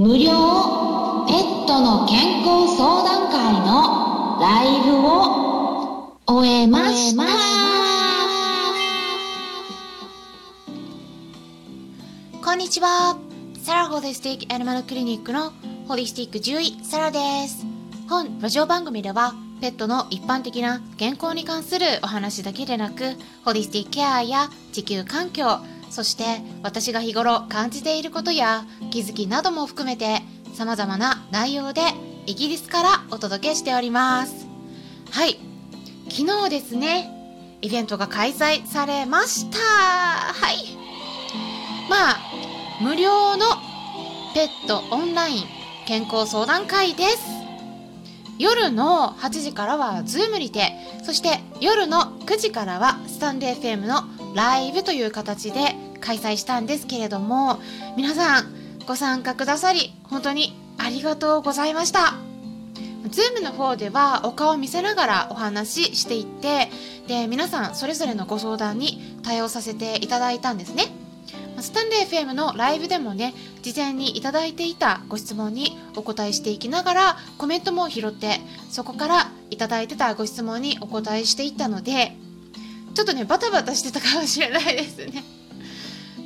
無料ペットの健康相談会のライブを終えました。こんにちは。サラホリスティックアニマルクリニックのホリスティック獣医サラです。本ラジオ番組ではペットの一般的な健康に関するお話だけでなくホリスティックケアや地球環境そして私が日頃感じていることや気づきなども含めて様々な内容でイギリスからお届けしております。はい。昨日ですねイベントが開催されました。はい。まあ無料のペットオンライン健康相談会です。夜の8時からは Zoom にてそして夜の9時からはスタンデー FM のライブという形で開催したんですけれども皆さんご参加くださり本当にありがとうございました。Zoom の方ではお顔を見せながらお話ししていってで皆さんそれぞれのご相談に対応させていただいたんですね。スタンレー FM のライブでもね事前にいただいていたご質問にお答えしていきながらコメントも拾ってそこからいただいてたご質問にお答えしていったのでちょっとねバタバタしてたかもしれないですね。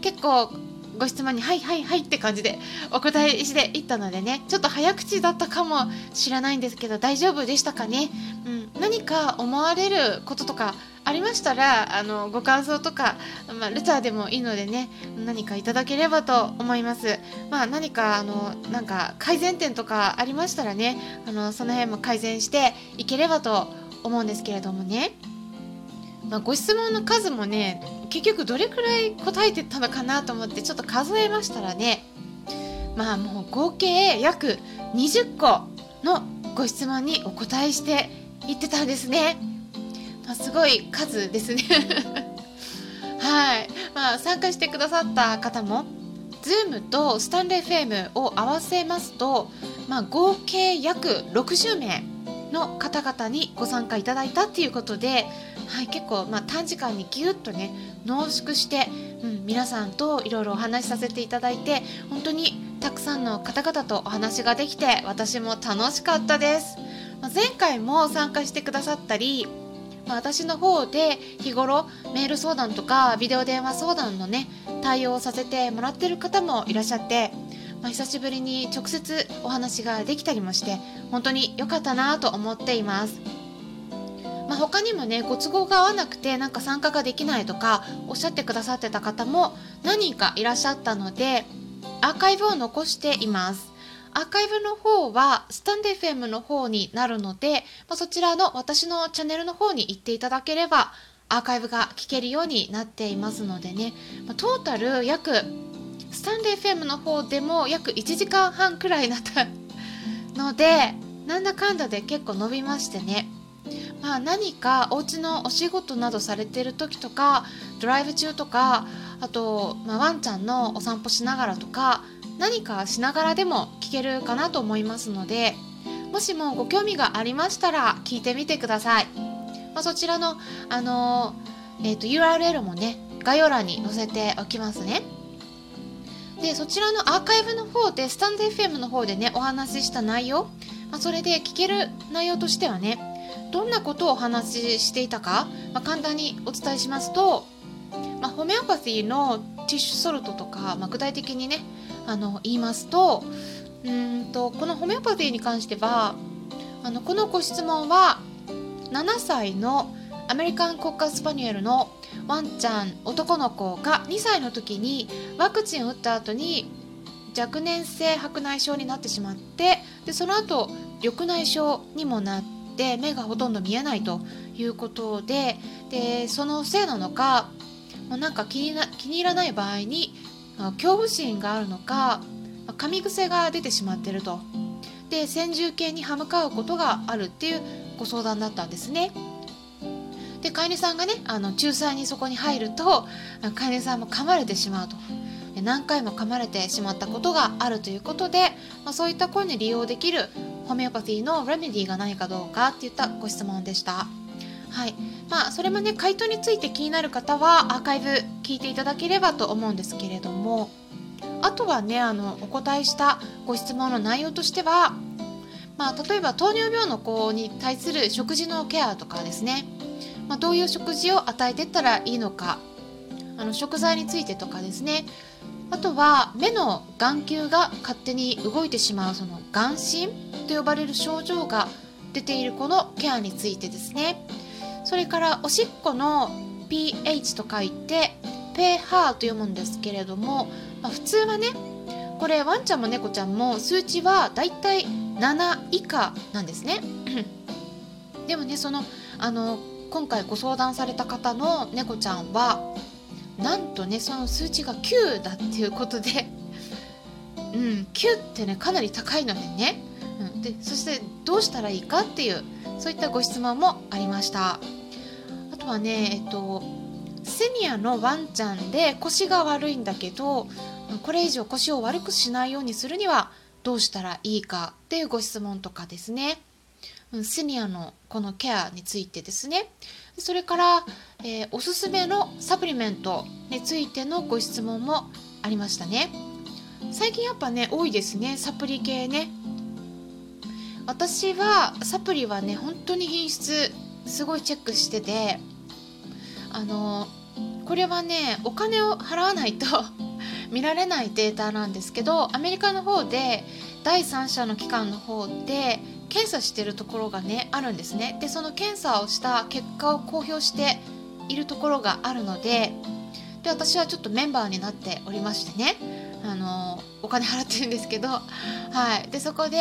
結構ご質問に「はいはいはい」って感じでお答えしていったのでねちょっと早口だったかもしれないんですけど大丈夫でしたかね、うん、何か思われることとかありましたらあのご感想とか、まあ、レターでもいいのでね何かいただければと思います。まあ何かあのなんか改善点とかありましたらねあのその辺も改善していければと思うんですけれどもね。まあ、ご質問の数もね結局どれくらい答えてたのかなと思ってちょっと数えましたらねまあもう合計約20個のご質問にお答えしていってたんですね、まあ、すごい数ですね。はい。まあ参加してくださった方も Zoom とスタンレー FM を合わせますと、まあ、合計約60名の方々にご参加いただいたっていうことではい、結構、まあ、短時間にぎゅっとね濃縮して、うん、皆さんといろいろお話しさせていただいて本当にたくさんの方々とお話ができて私も楽しかったです、まあ、前回も参加してくださったり、ま、私の方で日頃メール相談とかビデオ電話相談のね対応させてもらってる方もいらっしゃってまあ、久しぶりに直接お話ができたりもして本当に良かったなと思っています。他にもねご都合が合わなくてなんか参加ができないとかおっしゃってくださってた方も何人かいらっしゃったのでアーカイブを残しています。アーカイブの方はスタンデー FM の方になるので、まあ、そちらの私のチャンネルの方に行っていただければアーカイブが聞けるようになっていますのでね、まあ、トータル約スタンデー FM の方でも約1時間半くらいになったのでなんだかんだで結構伸びましてね。まあ、何かお家のお仕事などされてる時とかドライブ中とかあと、まあ、ワンちゃんのお散歩しながらとか何かしながらでも聞けるかなと思いますのでもしもご興味がありましたら聞いてみてください、まあ、そちらの、あのー、えーと、URL もね概要欄に載せておきますね。でそちらのアーカイブの方でスタンド FM の方でねお話しした内容、まあ、それで聞ける内容としてはねどんなことをお話ししていたか、まあ、簡単にお伝えしますと、まあ、ホメオパシーのティッシュソルトとか、まあ、具体的にねあの言いますとうんとこのホメオパシーに関してはあのこのご質問は7歳のアメリカン国家スパニュエルのワンちゃん男の子が2歳の時にワクチンを打った後に若年性白内障になってしまってでその後緑内障にもなってて目がほとんど見えないということででそのせいなのかもうなんか気にな気に入らない場合に恐怖心があるのか噛み癖が出てしまってるとで先住犬に歯向かうことがあるっていうご相談だったんですね。で飼い主さんがねあの仲裁にそこに入ると飼い主さんも噛まれてしまうと何回も噛まれてしまったことがあるということで、まあ、そういった声に利用できるホメオパティのレメディがないかどうかっていったご質問でした。はい。まあ、それもね回答について気になる方はアーカイブ聞いていただければと思うんですけれども。あとはねあのお答えしたご質問の内容としては、まあ、例えば糖尿病の子に対する食事のケアとかですね、まあ、どういう食事を与えていったらいいのか。あの食材についてとかですね。あとは目の眼球が勝手に動いてしまうその眼神。と呼ばれる症状が出ている子のケアについてですね。それからおしっこの pH と書いて pH と読むんですけれども、まあ、普通はねこれワンちゃんも猫ちゃんも数値はだいたい7以下なんですね。でもねそのあの今回ご相談された方の猫ちゃんはなんとねその数値が9だっていうことでうん9ってねかなり高いのでね、でそしてどうしたらいいかっていうそういったご質問もありました。あとはねえっとセニアのワンちゃんで腰が悪いんだけどこれ以上腰を悪くしないようにするにはどうしたらいいかっていうご質問とかですね。セニアのこのケアについてですね。それから、えー、おすすめのサプリメントについてのご質問もありましたね。最近やっぱね多いですね。サプリ系ね。私はサプリはね本当に品質すごいチェックしててあのこれはねお金を払わないと 見られないデータなんですけどアメリカの方で第三者の機関の方で検査してるところがねあるんですね。でその検査をした結果を公表しているところがあるのでで私はちょっとメンバーになっておりましてね。あのお金払ってるんですけど、はい、でそこで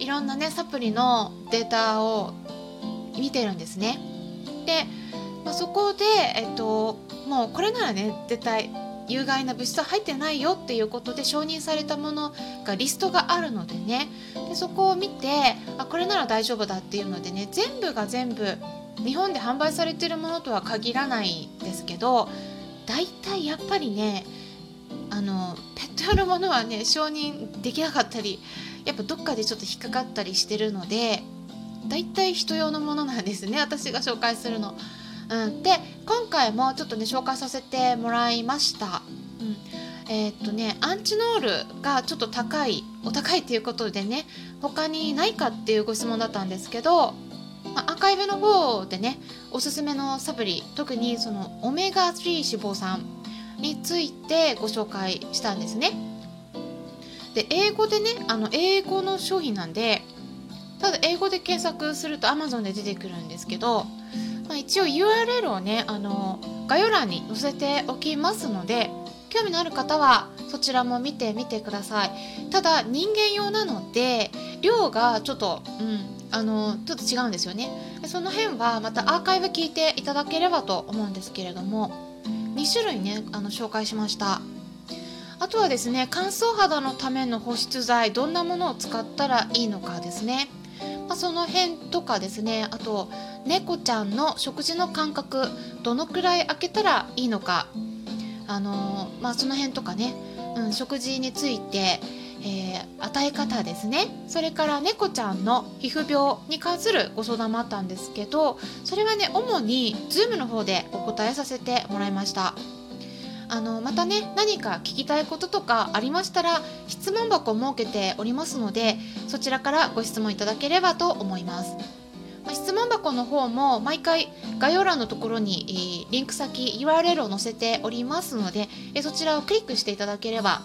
いろんなねサプリのデータを見てるんですね。で、まあ、そこで、えっと、もうこれならね絶対有害な物質は入ってないよっていうことで承認されたものがリストがあるのでね。でそこを見てあこれなら大丈夫だっていうのでね全部が全部日本で販売されてるものとは限らないんですけど大体やっぱりねあのペット用のものはね承認できなかったりやっぱどっかでちょっと引っかかったりしてるので大体人用のものなんですね私が紹介するの。うん、で今回もちょっとね紹介させてもらいました。うんえー、っとねアンチノールがちょっと高いお高いっていうことでね他にないかっていうご質問だったんですけど、まあ、アーカイブの方でねおすすめのサプリ特にそのオメガ3脂肪酸についてご紹介したんですね。で英語でねあの英語の商品なんでただ英語で検索すると Amazon で出てくるんですけどまあ、一応 URL をねあの概要欄に載せておきますので興味のある方はそちらも見てみてくださいただ人間用なので量がちょっと、うん、あのちょっと違うんですよね。その辺はまたアーカイブ聞いていただければと思うんですけれども。2種類ねあの紹介しました。あとはですね乾燥肌のための保湿剤どんなものを使ったらいいのかですね。まあ、その辺とかですねあと猫ちゃんの食事の間隔どのくらい空けたらいいのか。あの、まあ、その辺とかね、うん、食事について、えー、与え方ですねそれから猫ちゃんの皮膚病に関するご相談もあったんですけどそれはね主に Zoom の方でお答えさせてもらいました。あのまたね何か聞きたいこととかありましたら質問箱を設けておりますのでそちらからご質問いただければと思います。質問箱の方も毎回概要欄のところに、リンク先 URL を載せておりますので、そちらをクリックしていただければ、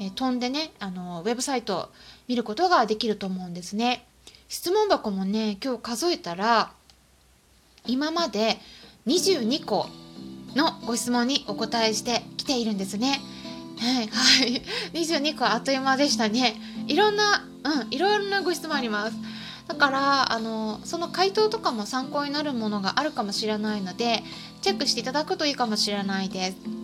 え飛んでねあのウェブサイトを見ることができると思うんですね。質問箱もね今日数えたら今まで22個のご質問にお答えしてきているんですね。はい、はい、22個あっという間でしたね。いろんな、うん、いろんなご質問あります。だからあのその回答とかも参考になるものがあるかもしれないのでチェックしていただくといいかもしれないです。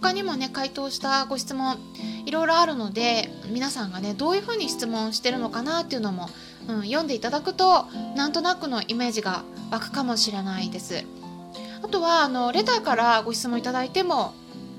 他にもね回答したご質問いろいろあるので皆さんがねどういうふうに質問してるのかなっていうのも、うん、読んでいただくとなんとなくのイメージが湧くかもしれないです。あとはあのレターからご質問いただいても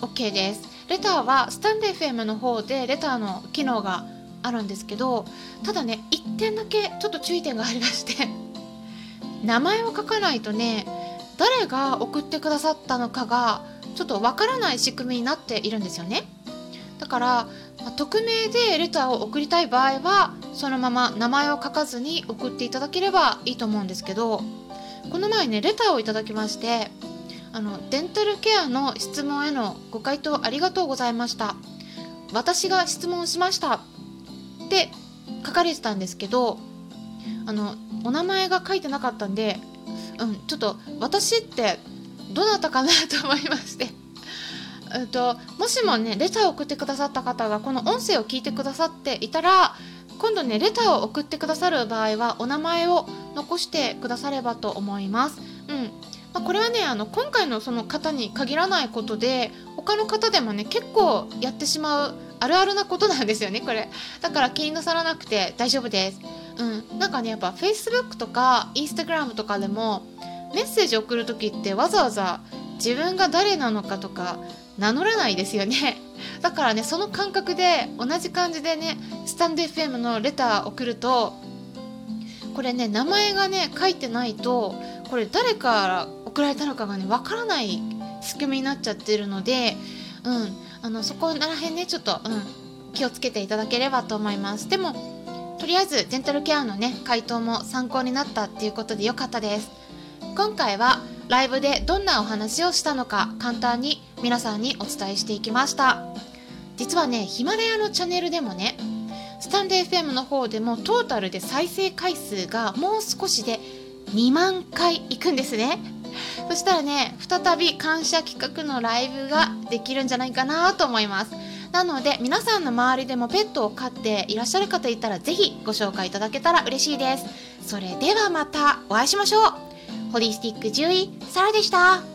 OK ですレターはスタンレー FM の方でレターの機能があるんですけどただね1点だけちょっと注意点がありまして名前を書かないとね誰が送ってくださったのかがちょっとわからない仕組みになっているんですよね。だからま匿名でレターを送りたい場合はそのまま名前を書かずに送っていただければいいと思うんですけどこの前ねレターをいただきましてあのデンタルケアの質問へのご回答ありがとうございました。私が質問しました。って書かれてたんですけどあのお名前が書いてなかったんで、うん、ちょっと私ってどなたかなと思いまして。えっと、もしもねレターを送ってくださった方がこの音声を聞いてくださっていたら今度ねレターを送ってくださる場合はお名前を残してくださればと思います。うんまあ、これはねあの今回のその方に限らないことで他の方でもね結構やってしまうあるあるなことなんですよねこれだから気になさらなくて大丈夫です。うん、なんかねやっぱ Facebook とか Instagram とかでもメッセージ送る時ってわざわざ自分が誰なのかとか名乗らないですよね。だからねその感覚で同じ感じでねスタンド FM のレター送るとこれね名前がね書いてないとこれ誰から送られたのかがねわからない仕組みになっちゃってるのでうんあのそこら辺ねちょっと、うん、気をつけていただければと思います。でもとりあえずデンタルケアのね回答も参考になったっていうことでよかったです。今回はライブでどんなお話をしたのか簡単に皆さんにお伝えしていきました。実はねヒマラヤのチャンネルでもねスタンデー FM の方でもトータルで再生回数がもう少しで2万回いくんですね。そしたらね再び感謝企画のライブができるんじゃないかなと思います。なので皆さんの周りでもペットを飼っていらっしゃる方いたらぜひご紹介いただけたら嬉しいです。それではまたお会いしましょう。ホリスティック獣医サラでした。